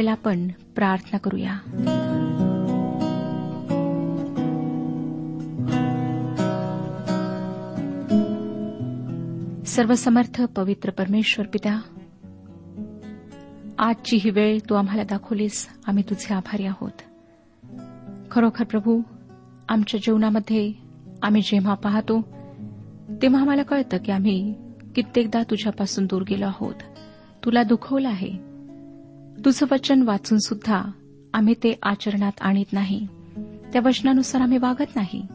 यावेळेला आपण प्रार्थना करूया. सर्वसमर्थ पवित्र परमेश्वर पिता आजची ही वेळ तू आम्हाला दाखवलीस. आम्ही तुझे आभारी आहोत. खरोखर प्रभू आमच्या जीवनामध्ये आम्ही जेव्हा पाहतो तेव्हा आम्हाला कळतं की आम्ही कित्येकदा तुझ्यापासून दूर गेलो आहोत. तुला दुखवलं आहे. तुझं वचन वाचून सुद्धा आम्ही ते आचरणात आणत नाही. त्या वचनानुसार आम्ही वागत नाही.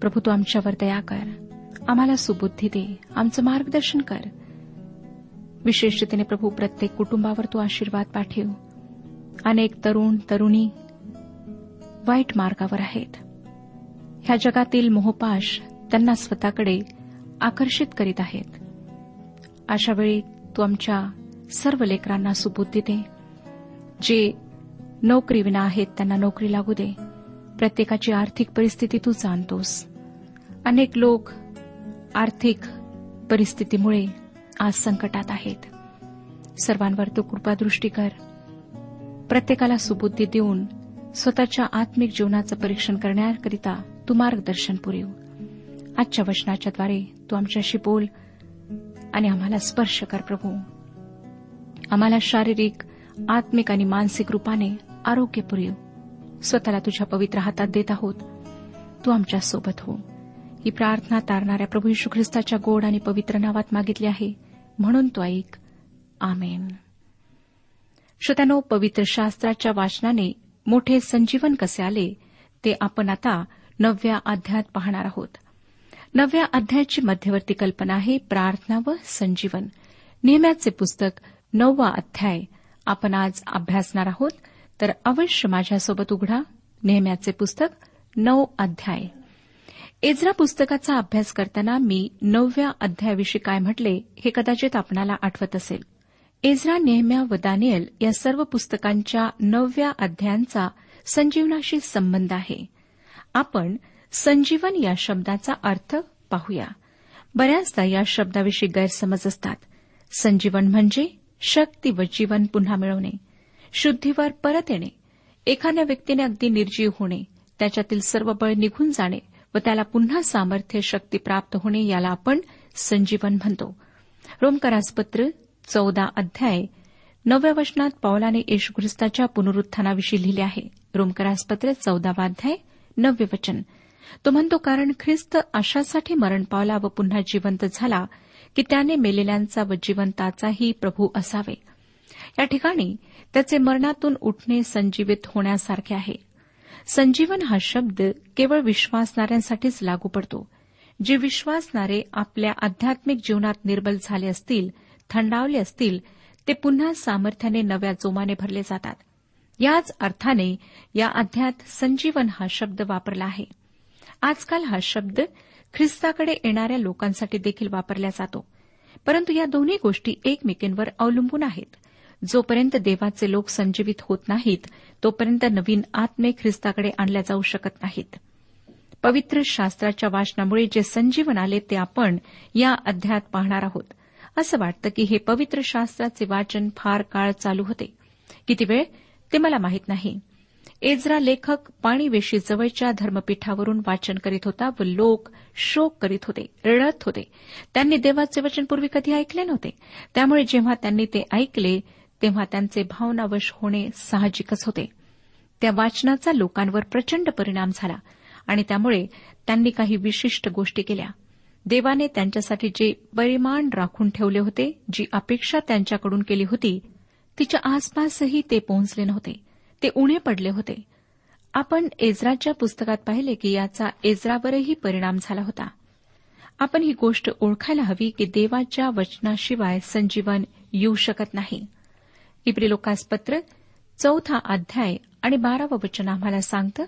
प्रभू तू आमच्यावर दया कर. आम्हाला सुबुद्धी दे. आमचं मार्गदर्शन कर. विशेषतेने प्रभू प्रत्येक कुटुंबावर तू आशीर्वाद पाठव. अनेक तरुण तरुणी वाईट मार्गावर आहेत. ह्या जगातील मोहपाश त्यांना स्वतःकडे आकर्षित करीत आहेत. अशावेळी तू आमच्या सर्व लेकरांना सुबुद्धी दे. जे नोकरीविना आहेत त्यांना नोकरी लागू दे. प्रत्येकाची आर्थिक परिस्थिती तू जाणतोस. अनेक लोक आर्थिक परिस्थितीमुळे आज संकटात आहेत. सर्वांवर तू कृपादृष्टी कर. प्रत्येकाला सुबुद्धी देऊन स्वतःच्या आत्मिक जीवनाचं परीक्षण करण्याकरिता तू मार्गदर्शन पुरेव. आजच्या वचनाच्याद्वारे तू आमच्याशी बोल आणि आम्हाला स्पर्श कर प्रभू. आम्हाला शारीरिक आत्मिक आणि मानसिक रूपाने आरोग्य पुरेव स्वतःला तुझ्या पवित्र हातात देत आहोत. तू आमच्यासोबत हो. ही प्रार्थना तारणाऱ्या प्रभू यशू ख्रिस्ताच्या गोड आणि पवित्र नावात मागितली आहे. म्हणून तो ऐक. आमेन. श्रोत्यानो पवित्र शास्त्राच्या वाचनाने मोठे संजीवन कसे आले ते आपण आता नवव्या अध्यायात पाहणार आहोत. नवव्या अध्यायाची मध्यवर्ती कल्पना आहे प्रार्थना व संजीवन. नेहम्याचे पुस्तक नववा अध्याय. आपण आज अभ्यासणार आहोत. तर अवश्य माझ्यासोबत उघडा. नेहम्याचे पुस्तक नऊ अध्याय. एजरा पुस्तकाचा अभ्यास करताना मी नवव्या अध्यायाविषयी काय म्हटले हे कदाचित आपणाला आठवत असेल. एजरा नेहम्या व दानियल या सर्व पुस्तकांच्या नवव्या अध्यायांचा संजीवनाशी संबंध आहे. आपण संजीवन या शब्दाचा अर्थ पाहूया. बऱ्याचदा या शब्दाविषयी गैरसमज असतात. संजीवन म्हणजे शक्ती व जीवन पुन्हा मिळवणे शुद्धीवर परत येणे एखाद्या व्यक्तीने अगदी निर्जीव होणे त्याच्यातील सर्व बळ निघून जाणे व त्याला पुन्हा सामर्थ्य शक्ती प्राप्त होणे याला आपण संजीवन म्हणतो. रोमकरासपत्र चौदा अध्याय नवव्या वचनात पावलाने येशू ख्रिस्ताच्या पुनरुत्थानाविषयी लिहिले आहे. रोमकरासपत्र चौदावा अध्याय नव्य वचन. तो म्हणतो कारण ख्रिस्त अशासाठी मरण पावला व पुन्हा जिवंत झाला की त्याने मेलेल्यांचा व जिवंताचाही प्रभू असावे. या ठिकाणी त्याचे मरणातून उठणे संजीवित होण्यासारखे आहे. संजीवन हा शब्द केवळ विश्वासणाऱ्यांसाठीच लागू पडतो. जे विश्वासणारे आपल्या आध्यात्मिक जीवनात निर्बल झाले असतील थंडावले असतील ते पुन्हा सामर्थ्याने नव्या जोमाने भरले जातात. याच अर्थाने या अध्यात संजीवन हा शब्द वापरला आहे. आजकाल हा शब्द ख्रिस्ताकडे येणाऱ्या लोकांसाठी देखील वापरला जातो. परंतु या दोन्ही गोष्टी एकमेकींवर अवलंबून आहेत. जोपर्यंत देवाचे लोक संजीवित होत नाहीत तोपर्यंत नवीन आत्मे ख्रिस्ताकडे आणल्या जाऊ शकत नाहीत. पवित्र शास्त्राच्या वाचनामुळे जे संजीवन आले ते आपण या अध्यायात पाहणार आहोत. असं वाटतं की हे पवित्र शास्त्राचे वाचन फार काळ चालू होते. किती वेळ? ते मला माहीत नाही. एजरा लेखक पाणीवेशी जवळच्या धर्मपीठावरून वाचन करीत होता व लोक शोक करीत होते रडत होते. त्यांनी देवाचे वचन पूर्वी कधी ऐकले नव्हते. त्यामुळे जेव्हा त्यांनी ते ऐकले तेव्हा त्यांचे भावनावश होणे साहजिकच होते. त्या वाचनाचा लोकांवर प्रचंड परिणाम झाला आणि त्यामुळे त्यांनी काही विशिष्ट गोष्टी केल्या. देवाने त्यांच्यासाठी जे परिमाण राखून ठेवले होते जी अपेक्षा त्यांच्याकडून केली होती तिच्या आसपासही ते पोहोचले नव्हते. ते उणे पडले होते. आपण एजराच्या पुस्तकात पाहिले की याचा एज्रावरही परिणाम झाला होता. आपण ही गोष्ट ओळखायला हवी की देवाच्या वचनाशिवाय संजीवन येऊ शकत नाही. इब्री पत्र चौथा अध्याय आणि बारावं वचन आम्हाला सांगतं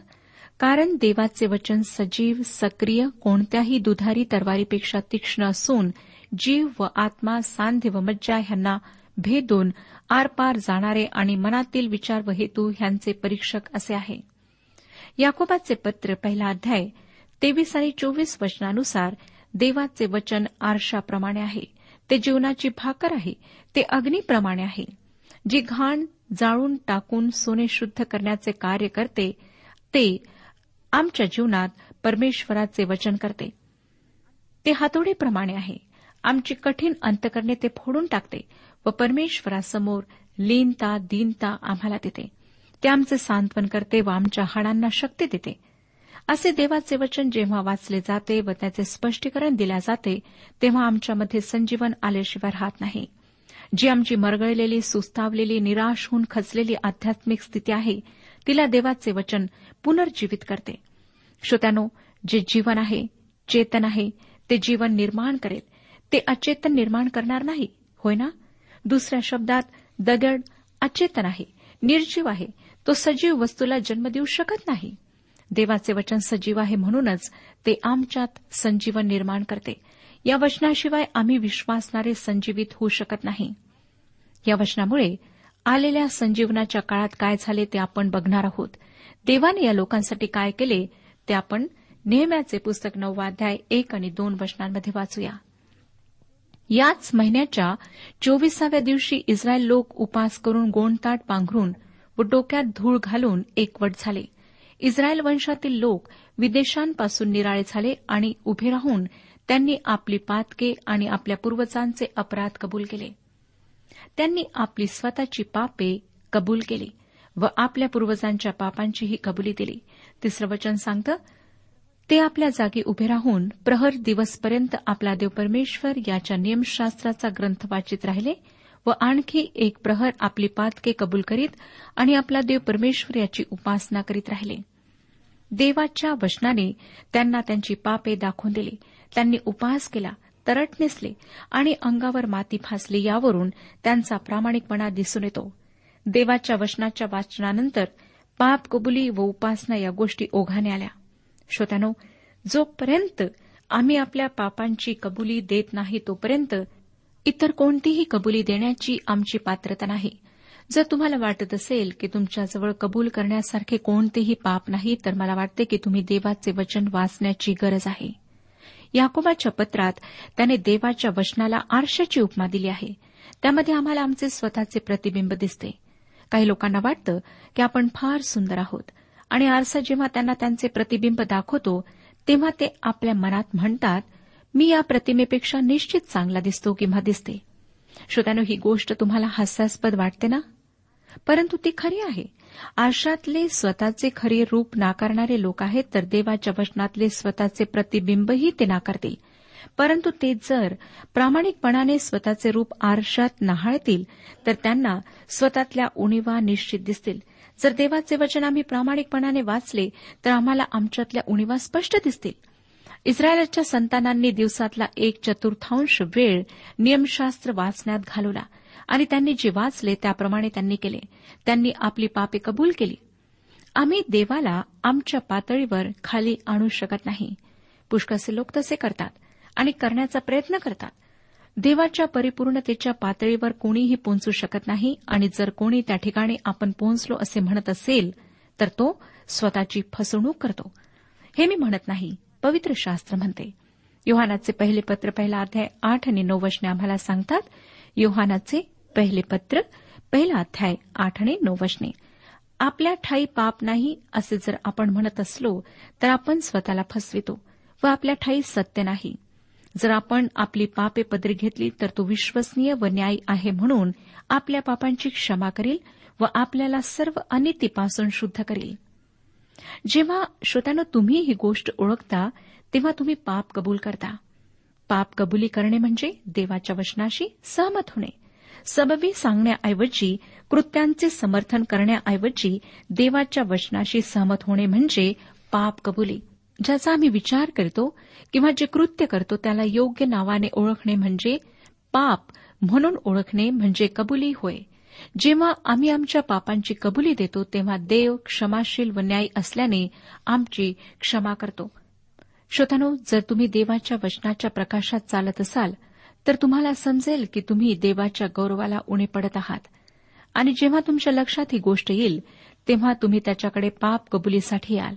कारण देवाचे वचन सजीव सक्रिय कोणत्याही दुधारी तरवारीपेक्षा तीक्ष्ण असून जीव व आत्मा सांध्य व मज्जा ह्यांना भेदून आरपार जाणारे आणि मनातील विचार व हेतू ह्यांचे परीक्षक असे आहे. याकोबाचे पत्र पहिला अध्याय तेवीस आणि चोवीस वचनानुसार देवाचे वचन आरशाप्रमाणे आहे. ते जीवनाची भाकर आहे. ते अग्निप्रमाणे आहे. जी घाण जाळून टाकून सोने शुद्ध करण्याचे कार्य करते ते आमच्या जीवनात परमेश्वराचे वचन करते. ते हातोडीप्रमाणे आहे. आमची कठीण अंतकरणे ते फोडून टाकते. व परमेश्वरासमोर लीनता दीनता आम्हाला देते. ते आमचे सांत्वन करते व आमच्या हाडांना शक्ती देते. असे देवाचे वचन जेव्हा वाचले जाते व त्याचे स्पष्टीकरण दिल्या जाते तेव्हा आमच्यामध्ये संजीवन आल्याशिवाय राहत नाही. जी आमची मरगळलेली सुस्तावलेली निराश होऊन खचलेली आध्यात्मिक स्थिती आहे तिला देवाचे वचन पुनर्जीवित करते. श्रोत्यानो जे जीवन आहे चेतन आहे ते जीवन निर्माण करेल. ते अचेतन निर्माण करणार नाही होय ना? दुसऱ्या शब्दात दगड अचेतन आहे निर्जीव आहे. तो सजीव वस्तूला जन्म देऊ शकत नाही. देवाचे वचन सजीव आहे म्हणूनच ते आमच्यात संजीवन निर्माण करते. या वचनाशिवाय आम्ही विश्वासणारे संजीवित होऊ शकत नाही. या वचनामुळे आलेल्या संजीवनाच्या काळात काय झाले ते आपण बघणार आहोत. देवाने या लोकांसाठी काय केले ते आपण नेहम्याचे पुस्तक नववाध्याय एक आणि दोन वचनांमध्ये वाचूया. याच महिन्याच्या चोवीसाव्या दिवशी इस्रायल लोक उपास करून गोंडताट पांघरून व डोक्यात धूळ घालून एकवट झाले. इस्रायल वंशातील लोक विदेशांपासून निराळे झाले आणि उभे राहून त्यांनी आपली पातके आणि आपल्या पूर्वजांचे अपराध कबूल केले. त्यांनी आपली स्वतःची पापे कबूल केली व आपल्या पूर्वजांच्या पापांचीही कबुली दिली. तिसरं वचन सांगतं ते आपल्या जागी उभे राहून प्रहर दिवसपर्यंत आपला देव परमेश्वर याच्या नियमशास्त्राचा ग्रंथ वाचित राहिले व आणखी एक प्रहर आपली पातके कबूल करीत आणि आपला देव परमेश्वर याची उपासना करीत राहिले. देवाच्या वचनाने त्यांना त्यांची पापे दाखवून दिली. त्यांनी उपास केला तरट नेसले आणि अंगावर माती फासली यावरून त्यांचा प्रामाणिकपणा दिसून येतो. देवाच्या वचनाच्या वाचनानंतर पाप कबुली व उपासना या गोष्टी ओघाने आल्या. श्रोत्यानो जोपर्यंत आम्ही आपल्या पापांची कबुली देत नाही तोपर्यंत इतर कोणतीही कबुली देण्याची आमची पात्रता नाही. जर तुम्हाला वाटत असेल की तुमच्याजवळ कबूल करण्यासारखे कोणतेही पाप नाही तर मला वाटते की तुम्ही देवाचे वचन वाचण्याची गरज आहे. याकोबाच्या पत्रात त्याने देवाच्या वचनाला आरशाची उपमा दिली आहे. त्यामध्ये आम्हाला आमचे स्वतःचे प्रतिबिंब दिसते. काही लोकांना वाटतं की आपण फार सुंदर आहोत. आणि आरसा जेव्हा त्यांना त्यांचे प्रतिबिंब दाखवतो तेव्हा ते आपल्या मनात म्हणतात मी या प्रतिमेपेक्षा निश्चित चांगला दिसतो किंवा दिसते. श्रोत्यानो ही गोष्ट तुम्हाला हास्यास्पद वाटते ना? परंतु ती खरी आहे. आरशातले स्वतःचे खरे रूप नाकारणारे लोक आहेत तर देवाच्या वचनातले स्वतःचे प्रतिबिंबही ते नाकारतील. परंतु ते जर प्रामाणिकपणाने स्वतःचे रूप आरशात नाहाळतील तर त्यांना स्वतःतल्या उणीवा निश्चित दिसतील. जर देवाचे वचन आम्ही प्रामाणिकपणाने वाचले तर आम्हाला आमच्यातल्या उणीवा स्पष्ट दिसतील. इस्रायलच्या संतानांनी दिवसातला एक चतुर्थांश वेळ नियमशास्त्र वाचण्यात घालवला आणि त्यांनी जे वाचले त्याप्रमाणे त्यांनी केले. त्यांनी आपली पापे कबूल केली. आम्ही देवाला आमच्या पातळीवर खाली आणू शकत नाही. पुष्कळसे लोक तसे करतात आणि करण्याचा प्रयत्न करतात. देवाच्या परिपूर्णतेच्या पातळीवर कोणीही पोहोचू शकत नाही आणि जर कोणी त्या ठिकाणी आपण पोहोचलो असे म्हणत असेल तर तो स्वतःची फसवणूक करतो. हे मी म्हणत नाही पवित्र शास्त्र म्हणते. योहानाचे पहिले पत्र पहिला अध्याय आठ आणि नऊ वचने आम्हाला सांगतात योहानाचे पहिले पत्र पहिला अध्याय आठ आणि नऊ वचने. आपल्या ठाई पाप नाही असे जर आपण म्हणत असलो तर आपण स्वतःला फसवितो व आपल्या ठाई सत्य नाही. जर आपण आपली पापे पदरी घेतली तर तो विश्वसनीय व न्यायी आहे म्हणून आपल्या पापांची क्षमा करील व आपल्याला सर्व अनितीपासून शुद्ध करील. जेव्हा श्रोत्यानं तुम्ही ही गोष्ट ओळखता तेव्हा तुम्ही पाप कबूल करता. पाप कबुली करणे म्हणजे देवाच्या वचनाशी सहमत होणे. सबबी सांगण्याऐवजी कृत्यांचे समर्थन करण्याऐवजी देवाच्या वचनाशी सहमत होणे म्हणजे पाप कबुली. ज्याचा आम्ही विचार करतो किंवा जे कृत्य करतो त्याला योग्य नावाने ओळखणे म्हणजे पाप म्हणून ओळखणे म्हणजे कबुली होय. जेव्हा आम्ही आमच्या पापांची कबुली देतो तेव्हा देव क्षमाशील व न्यायी असल्याने आमची क्षमा करतो. श्रोतानो जर तुम्ही देवाच्या वचनाच्या प्रकाशात चालत असाल तर तुम्हाला समजेल की तुम्ही देवाच्या गौरवाला उणे पडत आहात. आणि जेव्हा तुमच्या लक्षात ही गोष्ट येईल तेव्हा तुम्ही त्याच्याकडे पाप कबुलीसाठी याल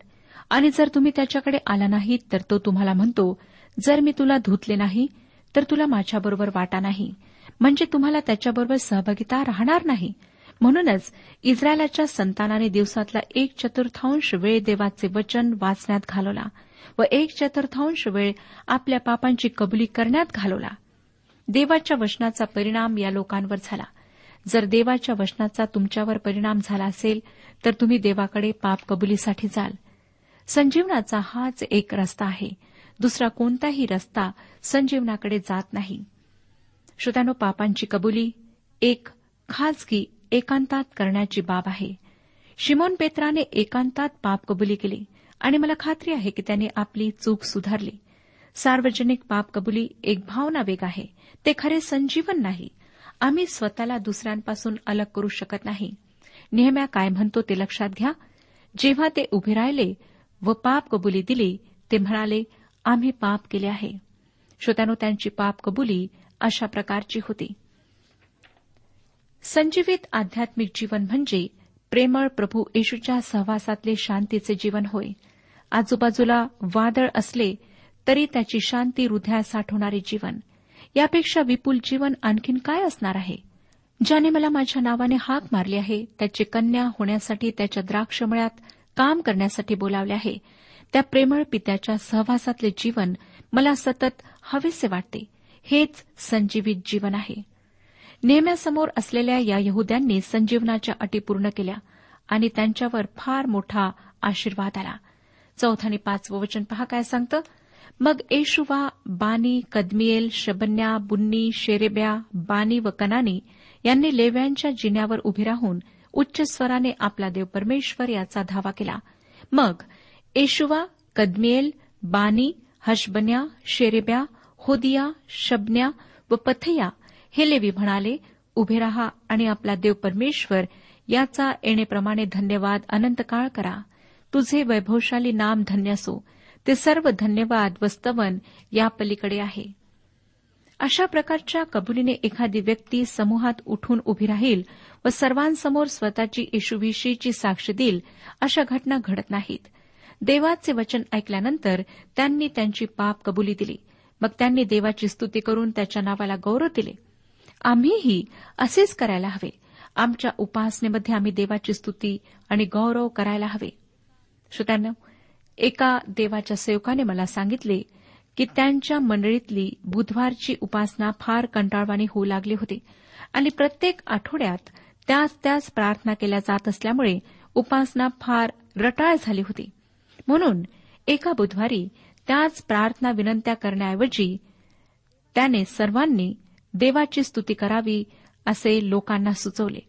आणि जर तुम्ही त्याच्याकडे आला नाहीत तर तो तुम्हाला म्हणतो जर मी तुला धुतले नाही तर तुला माझ्याबरोबर वाटा नाही. म्हणजे तुम्हाला त्याच्याबरोबर सहभागिता राहणार नाही. म्हणूनच इस्रायलाच्या संतानाने दिवसातला एक चतुर्थांश वेळ देवाचे वचन वाचण्यात घालवला व एक चतुर्थांश वेळ आपल्या पापांची कबुली करण्यात घालवला. देवाच्या वचनाचा परिणाम या लोकांवर झाला. जर देवाच्या वचनाचा तुमच्यावर परिणाम झाला असेल तर तुम्ही देवाकडे पाप कबुलीसाठी जाल. संजीवनाचा हाच एक रस्ता आहे. दुसरा कोणताही रस्ता संजीवनाकडे जात नाही. श्रोत्यानो पापांची कबुली एक खाजगी एकांतात करण्याची बाब आहे. शिमोन पेत्राने एकांतात पाप कबुली केली आणि मला खात्री आहे की त्याने आपली चूक सुधारली. सार्वजनिक पाप कबुली एक भावना वेग आहे. ते खरे संजीवन नाही. आम्ही स्वतःला दुसऱ्यांपासून अलग करू शकत नाही. नेहम्या काय म्हणतो ते लक्षात घ्या. जेव्हा ते उभे राहिले व पाप कबुली दिली ते म्हणाले आम्ही पाप केले आहे. श्रोत्यानो त्यांची पाप कबुली अशा प्रकारची होती. संजीवित आध्यात्मिक जीवन म्हणजे प्रेमळ प्रभू येशूच्या सहवासातले शांतीचे जीवन होय. आजूबाजूला वादळ असले तरी त्याची शांती हृदयात साठवणारे जीवन. यापेक्षा विपुल जीवन आणखीन काय असणार आहे? ज्याने मला माझ्या नावाने हाक मारली आहे त्याची कन्या होण्यासाठी त्याच्या द्राक्षमळ्यात काम करण्यासाठी बोलावले आहे. त्या प्रेमळ पित्याच्या सहवासातले जीवन मला सतत हवेसे वाटते. हेच संजीवित जीवन आहे. नेहम्यासमोर असलेल्या या यहुद्यांनी संजीवनाच्या अटी पूर्ण केल्या आणि त्यांच्यावर फार मोठा आशीर्वाद आला. चौथ आणि पाचवं वचन पहा काय सांगतं? मग येशुवा बानी कदमिएल शबन्या बुन्नी शेरेब्या बानी व कनानी यांनी लेव्यांच्या जिन्यावर उभे राहून उच्च स्वराने आपला देव परमेश्वर याचा धावा केला. मग येशुवा कदमिएल बानी हशबन्या शेरेब्या होदिया शबन्या व पथया हे लेवी म्हणाले उभे रहा आणि आपला देव परमेश्वर याचा येणेप्रमाणे धन्यवाद अनंत काळ करा. तुझे वैभवशाली नाम धन्य असो. ते सर्व धन्यवाद व स्तवन या पलीकडे आहे. अशा प्रकारच्या कबुलीने एखादी व्यक्ती समूहात उठून उभी राहील व सर्वांसमोर स्वतःची येशूविषयीची साक्ष देईल अशा घटना घडत नाहीत. देवाचे वचन ऐकल्यानंतर त्यांनी त्यांची पाप कबुली दिली. मग त्यांनी देवाची स्तुती करून त्याच्या नावाला गौरव दिले. आम्हीही असेच करायला हवे. आमच्या उपासनेमध्ये आम्ही देवाची स्तुती आणि गौरव करायला हवे. श्रोत्यांनो एका देवाच्या सेवकाने मला सांगितले की त्यांच्या मंडळीतली बुधवारची उपासना फार कंटाळवाणी होऊ लागली होती. आणि प्रत्येक आठवड्यात त्याच त्याच प्रार्थना केल्या जात असल्यामुळे उपासना फार रटाळ झाली होती. म्हणून एका बुधवारी त्याच प्रार्थना विनंत्या करण्याऐवजी त्याने सर्वांनी देवाची स्तुती करावी असे लोकांना सुचवले.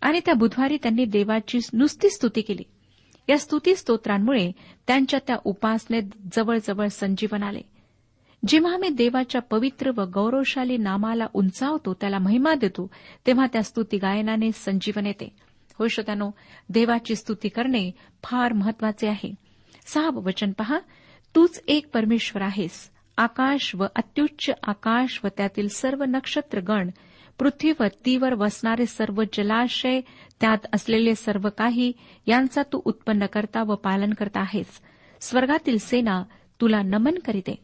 आणि त्या बुधवारी त्यांनी देवाची नुसती स्तुती केली. या स्तुती स्तोत्रांमुळे त्यांच्या त्या उपासनेत जवळजवळ संजीवन आले. जेव्हा आम्ही देवाच्या पवित्र व गौरवशाली नामाला उंचावतो त्याला महिमा देतो तेव्हा त्या स्तुती गायनाने संजीवन येते. हो श्रोत्यानो देवाची स्तुती करणे फार महत्त्वाचे आहे. साब वचन पहा तूच एक परमेश्वर आहेस. आकाश व अत्युच्च आकाश व त्यातील सर्व नक्षत्रगण पृथ्वीवर तीवर वसणारे सर्व जलाशय त्यात असलेले सर्व काही यांचा तू उत्पन्न करता व पालन करता आहेस. स्वर्गातील सेना तुला नमन करीते.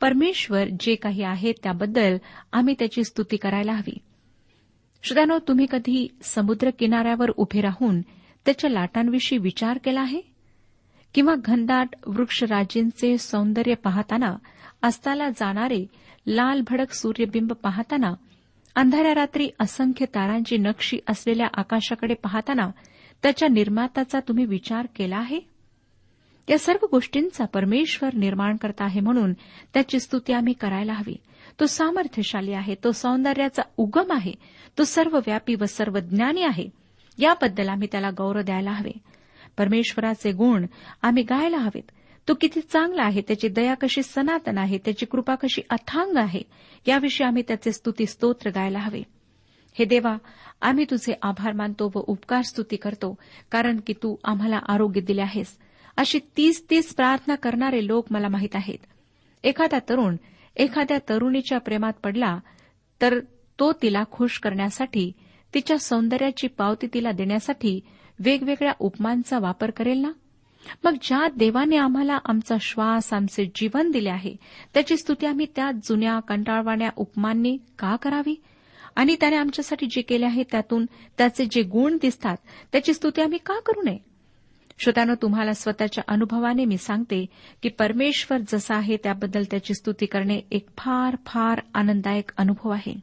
परमेश्वर जे काही आहे त्याबद्दल आम्ही त्याची स्तुती करायला हवी. श्रोत्यानो तुम्ही कधी समुद्र किनाऱ्यावर उभे राहून त्याच्या लाटांविषयी विचार केला आहे? किंवा घनदाट वृक्षराजींचे सौंदर्य पाहताना अस्ताला जाणारे लाल भडक सूर्यबिंब पाहताना अंधाऱ्या रात्री असंख्य तारांची नक्षी असलेल्या आकाशाकडे पाहताना त्याच्या निर्माताचा तुम्ही विचार केला आहे? या सर्व गोष्टींचा परमेश्वर निर्माण करता आहे म्हणून त्याची स्तुती आम्ही करायला हवी. तो सामर्थ्यशाली आहे तो सौंदर्याचा उगम आहे तो सर्वव्यापी व सर्वज्ञानी आहे. याबद्दल आम्ही त्याला गौरव द्यायला हवे. परमेश्वराचे गुण आम्ही गायला हवेत. तो किती चांगला आहे त्याची दया कशी सनातन आहे त्याची कृपा कशी अथांग आहे याविषयी आम्ही त्याचे स्तुती स्तोत्र गायला हवे. हे देवा आम्ही तुझे आभार मानतो व उपकार स्तुती करतो कारण की तू आम्हाला आरोग्य दिले आहेस. अशी तीस तीस प्रार्थना करणारे लोक मला माहीत आहेत. एखादा तरुण एखाद्या तरुणीच्या प्रेमात पडला तर तो तिला खुश करण्यासाठी तिच्या सौंदर्याची पावती तिला देण्यासाठी वेगवेगळ्या उपमांचा वापर करेल ना? मग ज्या देवाने आम्हाला आमचा श्वास आमचे जीवन दिले आहे त्याची स्तुती आम्ही त्या जुन्या कंटाळवाण्या उपमांनी का करावी? आणि त्याने आमच्यासाठी जे केले आहे त्यातून त्याचे जे गुण दिसतात त्याची स्तुती आम्ही का करू नये? श्रोत्यानं तुम्हाला स्वतःच्या अनुभवाने मी सांगते की परमेश्वर जसा आहे त्याबद्दल त्याची स्तुती करणे एक फार फार आनंददायक अनुभव आहे.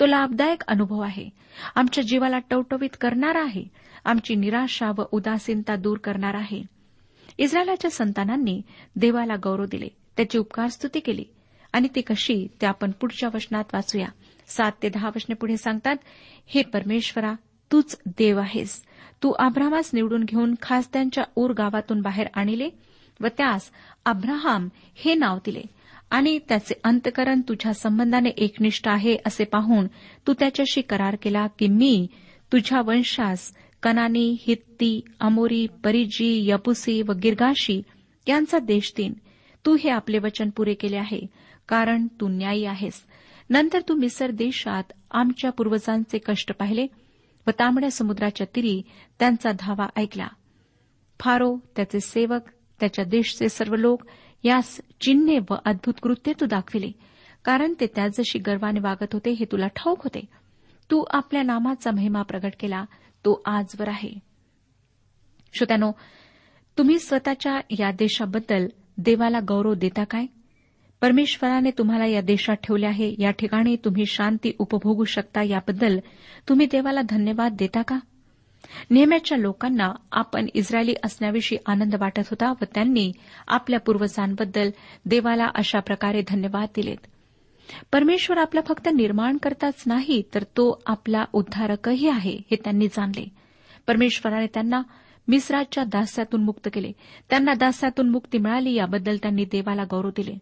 तो लाभदायक अनुभव आहे. आमच्या जीवाला टवटवीत करणारा आहे. आमची निराशा व उदासीनता दूर करणार आहे. इस्रायलाच्या संतानांनी देवाला गौरव दिले. त्याची उपकार स्तुती केली. आणि ती कशी ते आपण पुढच्या वचनात वाचूया. सात ते दहा वचने पुढे सांगतात हे परमेश्वरा तूच देव आहेस. तू अब्रामास निवडून घेऊन खासत्यांच्या ऊर गावातून बाहेर आणले व त्यास अब्राहाम हे नाव दिले. आणि त्याचे अंतकरण तुझ्या संबंधाने एकनिष्ठ आहे असे पाहून तू त्याच्याशी करार केला की मी तुझ्या वंशास कनानी हित्ती अमोरी परिजी यपुसी व गिरगाशी यांचा देश देईन तू हे आपले वचन पुरे केले आहे कारण तू न्यायी आहेस. नंतर तू मिसर देशात आमच्या पूर्वजांचे कष्ट पाहिले व तांबड्या समुद्राच्या तिरी त्यांचा धावा ऐकला. फारो त्याचे सेवक त्याच्या देशचे सर्व लोक यास चिन्हे व अद्भुत कृत्य तू दाखविले कारण ते त्या जशी गर्वाने वागत होते हे तुला ठाऊक होते. तू आपल्या नामाचा महिमा प्रगट केला तो आजवर आहे. श्रोत्यानो तुम्ही स्वतःच्या या देशाबद्दल देवाला गौरव देता काय? परमेश्वराने तुम्हाला या देशात ठेवले आहे या ठिकाणी तुम्ही शांती उपभोगू शकता याबद्दल तुम्ही देवाला धन्यवाद देता का? नेहम्याच्या लोकांना आपण इस्रायली असण्याविषयी आनंद वाटत होता व त्यांनी आपल्या पूर्वजांबद्दल देवाला अशा प्रकारे धन्यवाद दिलेत. परमेश्वर आपला फक्त निर्माण करताच नाही तर तो आपला उद्धारकही आहे हे त्यांनी जाणले. परमेश्वराने त्यांना मिस्राच्या दास्यातून मुक्त केले. त्यांना दास्यातून मुक्ती मिळाली याबद्दल त्यांनी देवाला गौरव दिले.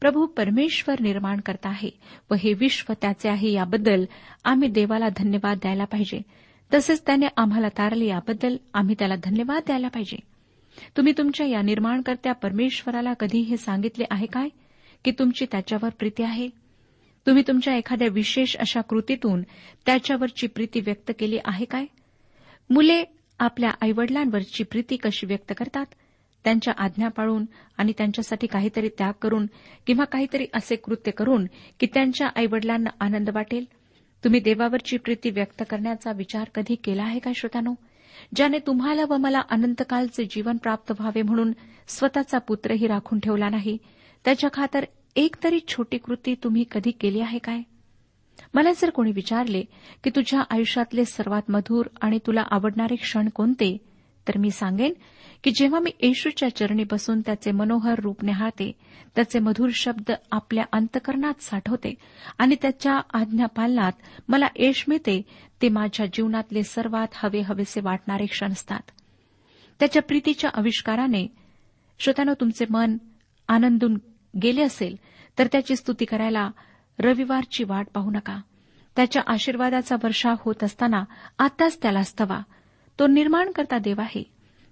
प्रभू परमेश्वर निर्माण करता आहे व हे विश्व त्याचे आहे याबद्दल आम्ही देवाला धन्यवाद द्यायला पाहिजे. तसेच त्याने आम्हाला तारले याबद्दल आम्ही त्याला धन्यवाद द्यायला पाहिजे. तुम्ही तुमच्या या निर्माणकर्त्या परमेश्वराला कधी हे सांगितले आहे काय? की तुमची त्याच्यावर प्रीती आहे? तुम्ही तुमच्या एखाद्या विशेष अशा कृतीतून त्याच्यावरची प्रीती व्यक्त केली आहे काय? मुले आपल्या आईवडिलांवरची प्रीती कशी व्यक्त करतात? त्यांच्या आज्ञा पाळून आणि त्यांच्यासाठी काहीतरी त्याग करून किंवा काहीतरी असे कृत्य करून की त्यांच्या आईवडिलांना आनंद वाटेल? तुम्ही देवावरची प्रीती व्यक्त करण्याचा विचार कधी केला आहे का श्रोतानो ज्याने तुम्हाला व मला अनंतकालचे जीवन प्राप्त व्हावे म्हणून स्वतःचा पुत्रही राखून ठेवला नाही त्याच्या खातर एक तरी छोटी कृती तुम्ही कधी केली आहे काय? मला जर कोणी विचारले की तुझ्या आयुष्यातले सर्वात मधुर आणि तुला आवडणारे क्षण कोणते तर मी सांगेन की जेव्हा मी येशूच्या चरणी बसून त्याचे मनोहर रूप निहाळते त्याचे मधुर शब्द आपल्या अंतकरणात साठवते आणि त्याच्या आज्ञापालनात मला यश मिळते ते माझ्या जीवनातले सर्वात हवे हवेसे वाटणारे क्षण असतात. त्याच्या प्रीतीच्या आविष्काराने श्रोत्यानं तुमचे मन आनंदून गेले असेल तर त्याची स्तुती करायला रविवारची वाट पाहू नका. त्याच्या आशीर्वादाचा वर्षाव होत असताना आताच त्याला स्तवा तो निर्माण करता देव आहे.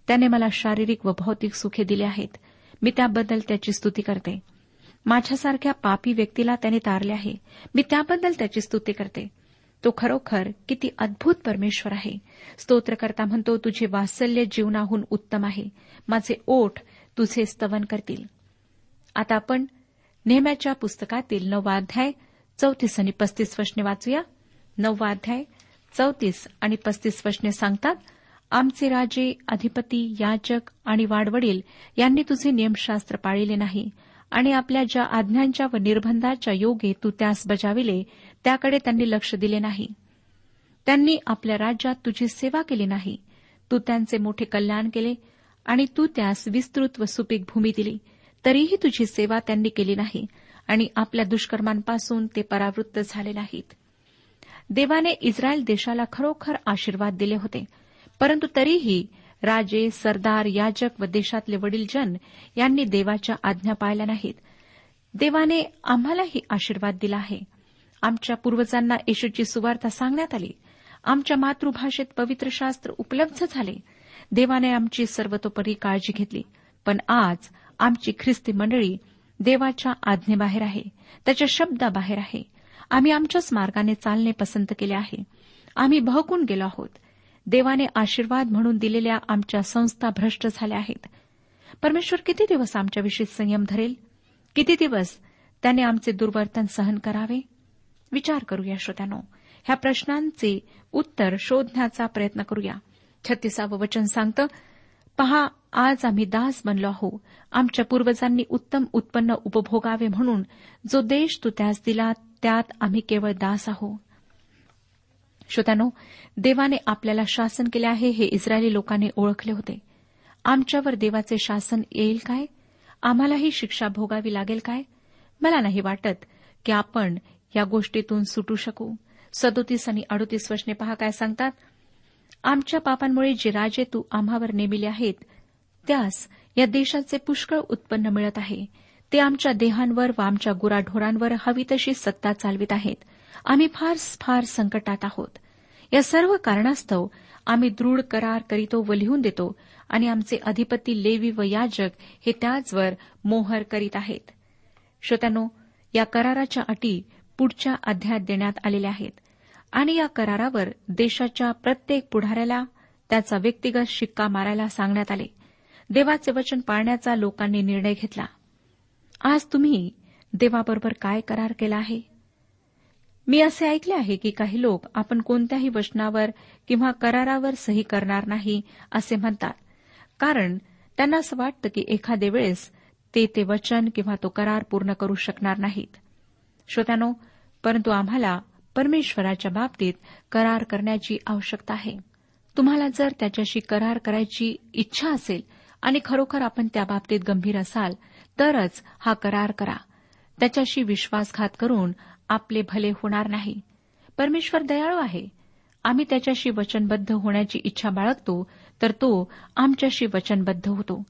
त्याने मला शारीरिक व भौतिक सुखे दिले आहेत. मी त्याबद्दल त्याची स्तुती करते. माझ्यासारख्या पापी व्यक्तीला त्याने तारले आहे. मी त्याबद्दल त्याची स्तुती करते. तो खरोखर किती अद्भुत परमेश्वर आहे. स्तोत्रकर्ता म्हणतो तुझे वात्सल्य जीवनाहून उत्तम आहे. माझे ओठ तुझे स्तवन करतील. आता आपण नेहम्याच्या पुस्तकातील नववाध्याय चौतीस आणि पस्तीस वशने वाचूया. नववाध्याय चौतीस आणि पस्तीस वशने सांगतात आमचे राजे अधिपती याजक आणि वाडवडील यांनी तुझे नियमशास्त्र पाळिले नाही. आणि आपल्या ज्या आज्ञांच्या व निर्बंधाच्या योगे तू त्यास बजाविले त्याकडे त्यांनी लक्ष दिले नाही. त्यांनी आपल्या राज्यात तुझी सेवा केली नाही. तू त्यांचे मोठे कल्याण केले आणि तू त्यास विस्तृत व सुपीक भूमी दिली. तरीही तुझी सेवा त्यांनी केली नाही आणि आपल्या दुष्कर्मांपासून ते परावृत्त झाले नाहीत. देवाने इस्रायल देशाला खरोखर आशीर्वाद दिले होते परंतु तरीही राजे सरदार याजक व देशातले वडीलजन यांनी देवाच्या आज्ञा पाळल्या नाहीत. देवाने आम्हालाही आशीर्वाद दिला आहे. आमच्या पूर्वजांना येशूची सुवार्ता सांगण्यात आली. आमच्या मातृभाषेत पवित्र शास्त्र उपलब्ध झाले. देवाने आमची सर्वतोपरी काळजी घेतली. पण आज आमची ख्रिस्ती मंडळी देवाच्या आज्ञेबाहेर आहे त्याच्या शब्दाबाहेर आहे. आम्ही आमच्याच मार्गाने चालणे पसंत केले आहे. आम्ही बहकून गेलो आहोत. देवाने आशीर्वाद म्हणून दिलेल्या आमच्या संस्था भ्रष्ट झाल्या आहेत. परमेश्वर किती दिवस आमच्याविषयी संयम धरेल? किती दिवस त्याने आमचे दुर्वर्तन सहन करावे? विचार करूया श्रोत्यानो. ह्या प्रश्नांचे उत्तर शोधण्याचा प्रयत्न करूया. छत्तीसावं वचन सांगतं पहा आज आम्ही दास बनलो आहो. आमच्या पूर्वजांनी उत्तम उत्पन्न उपभोगावे म्हणून जो देश तू त्यास दिला त्यात आम्ही केवळ दास आहो. श्रोत्यानो देवाने आपल्याला शासन केले आहे हे इस्रायली लोकांनी ओळखले होते. आमच्यावर देवाचे शासन येईल काय? आम्हालाही शिक्षा भोगावी लागेल काय? मला नाही वाटत की आपण या गोष्टीतून सुटू शकू. सदोतीस आणि अडोतीस वचने पहा काय सांगतात? आमच्या पापांमुळे जे राजे तू आम्हावर नेमिले आहेत त्यास या देशाचे पुष्कळ उत्पन्न मिळत आहे. ते आमच्या देहांवर व आमच्या गुराढोरांवर हवी तशी सत्ता चालवित आहेत. आम्ही फार फार संकटात आहोत. या सर्व कारणास्तव आम्ही दृढ करार करीतो व लिहून देतो आणि आमचे अधिपती लेवी व याजक हे त्याचवर मोहर करीत आहेत. श्रोत्यानो या कराराच्या अटी पुढच्या अध्यायात देण्यात आलेल्या आहेत. आणि या करारावर देशाच्या प्रत्येक पुढाऱ्याला त्याचा व्यक्तिगत शिक्का मारायला सांगण्यात आले. देवाचे वचन पाळण्याचा लोकांनी निर्णय घेतला. आज तुम्ही देवाबरोबर काय करार केला आहे? मी असे ऐकले आहे की काही लोक आपण कोणत्याही वचनावर किंवा करारावर सही करणार नाही असे म्हणतात. कारण त्यांना असं वाटतं की एखाद्या वेळेस ते ते वचन किंवा तो करार पूर्ण करू शकणार नाहीत. श्रोत्यानो परंतु आम्हाला परमेश्वराच्या बाबतीत करार करण्याची आवश्यकता आहे. तुम्हाला जर त्याच्याशी करार करायची इच्छा असेल आणि खरोखर आपण त्या बाबतीत गंभीर असाल तरच हा करार करा. त्याच्याशी विश्वासघात करून आपले भले होणार नाही. परमेश्वर दयाळू आहे. आम्ही त्याच्याशी वचनबद्ध होण्याची इच्छा बाळगतो तर तो आमच्याशी वचनबद्ध होतो.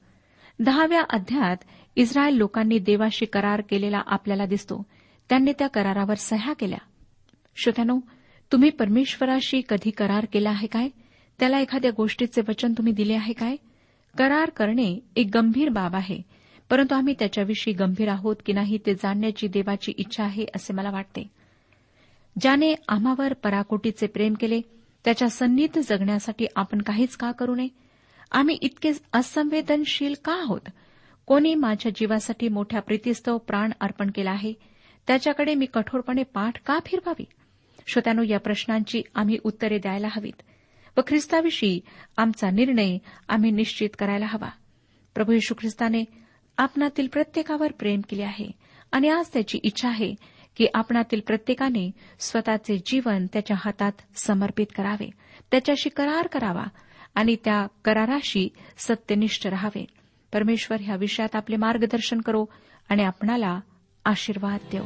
दहाव्या अध्यायात इस्रायल लोकांनी देवाशी करार केलेला आपल्याला दिसतो. त्यांनी त्या करारावर सह्या केल्या. श्रोत्यानो तुम्ही परमेश्वराशी कधी करार केला आहे काय? त्याला एखाद्या गोष्टीचे वचन तुम्ही दिले आहे काय? करार करणे एक गंभीर बाब आहे परंतु आम्ही त्याच्याविषयी गंभीर आहोत की नाही ते जाणण्याची देवाची इच्छा आहे असे मला वाटते. ज्याने आम्हावर पराकोटीचे प्रेम केले त्याच्या सन्नीत जगण्यासाठी आपण काहीच का करू नये? आम्ही इतके असंवेदनशील का आहोत? कोणी माझ्या जीवासाठी मोठ्या प्रीतीस्तव प्राण अर्पण केला आहे? त्याच्याकडे मी कठोरपणे पाठ का फिरवावी? श्रोत्यानो या प्रश्नांची आम्ही उत्तरे द्यायला हवीत. व ख्रिस्ताविषयी आमचा निर्णय आम्ही निश्चित करायला हवा. प्रभू येशू ख्रिस्ताने आपणातील प्रत्येकावर प्रेम केले आहे. आणि आज त्याची इच्छा आहे की आपणातील प्रत्येकाने स्वतःचे जीवन त्याच्या हातात समर्पित करावे. त्याच्याशी करार करावा आणि त्या कराराशी सत्यनिष्ठ राहावे. परमेश्वर ह्या विषयात आपले मार्गदर्शन करो आणि आपणाला आशीर्वाद देऊ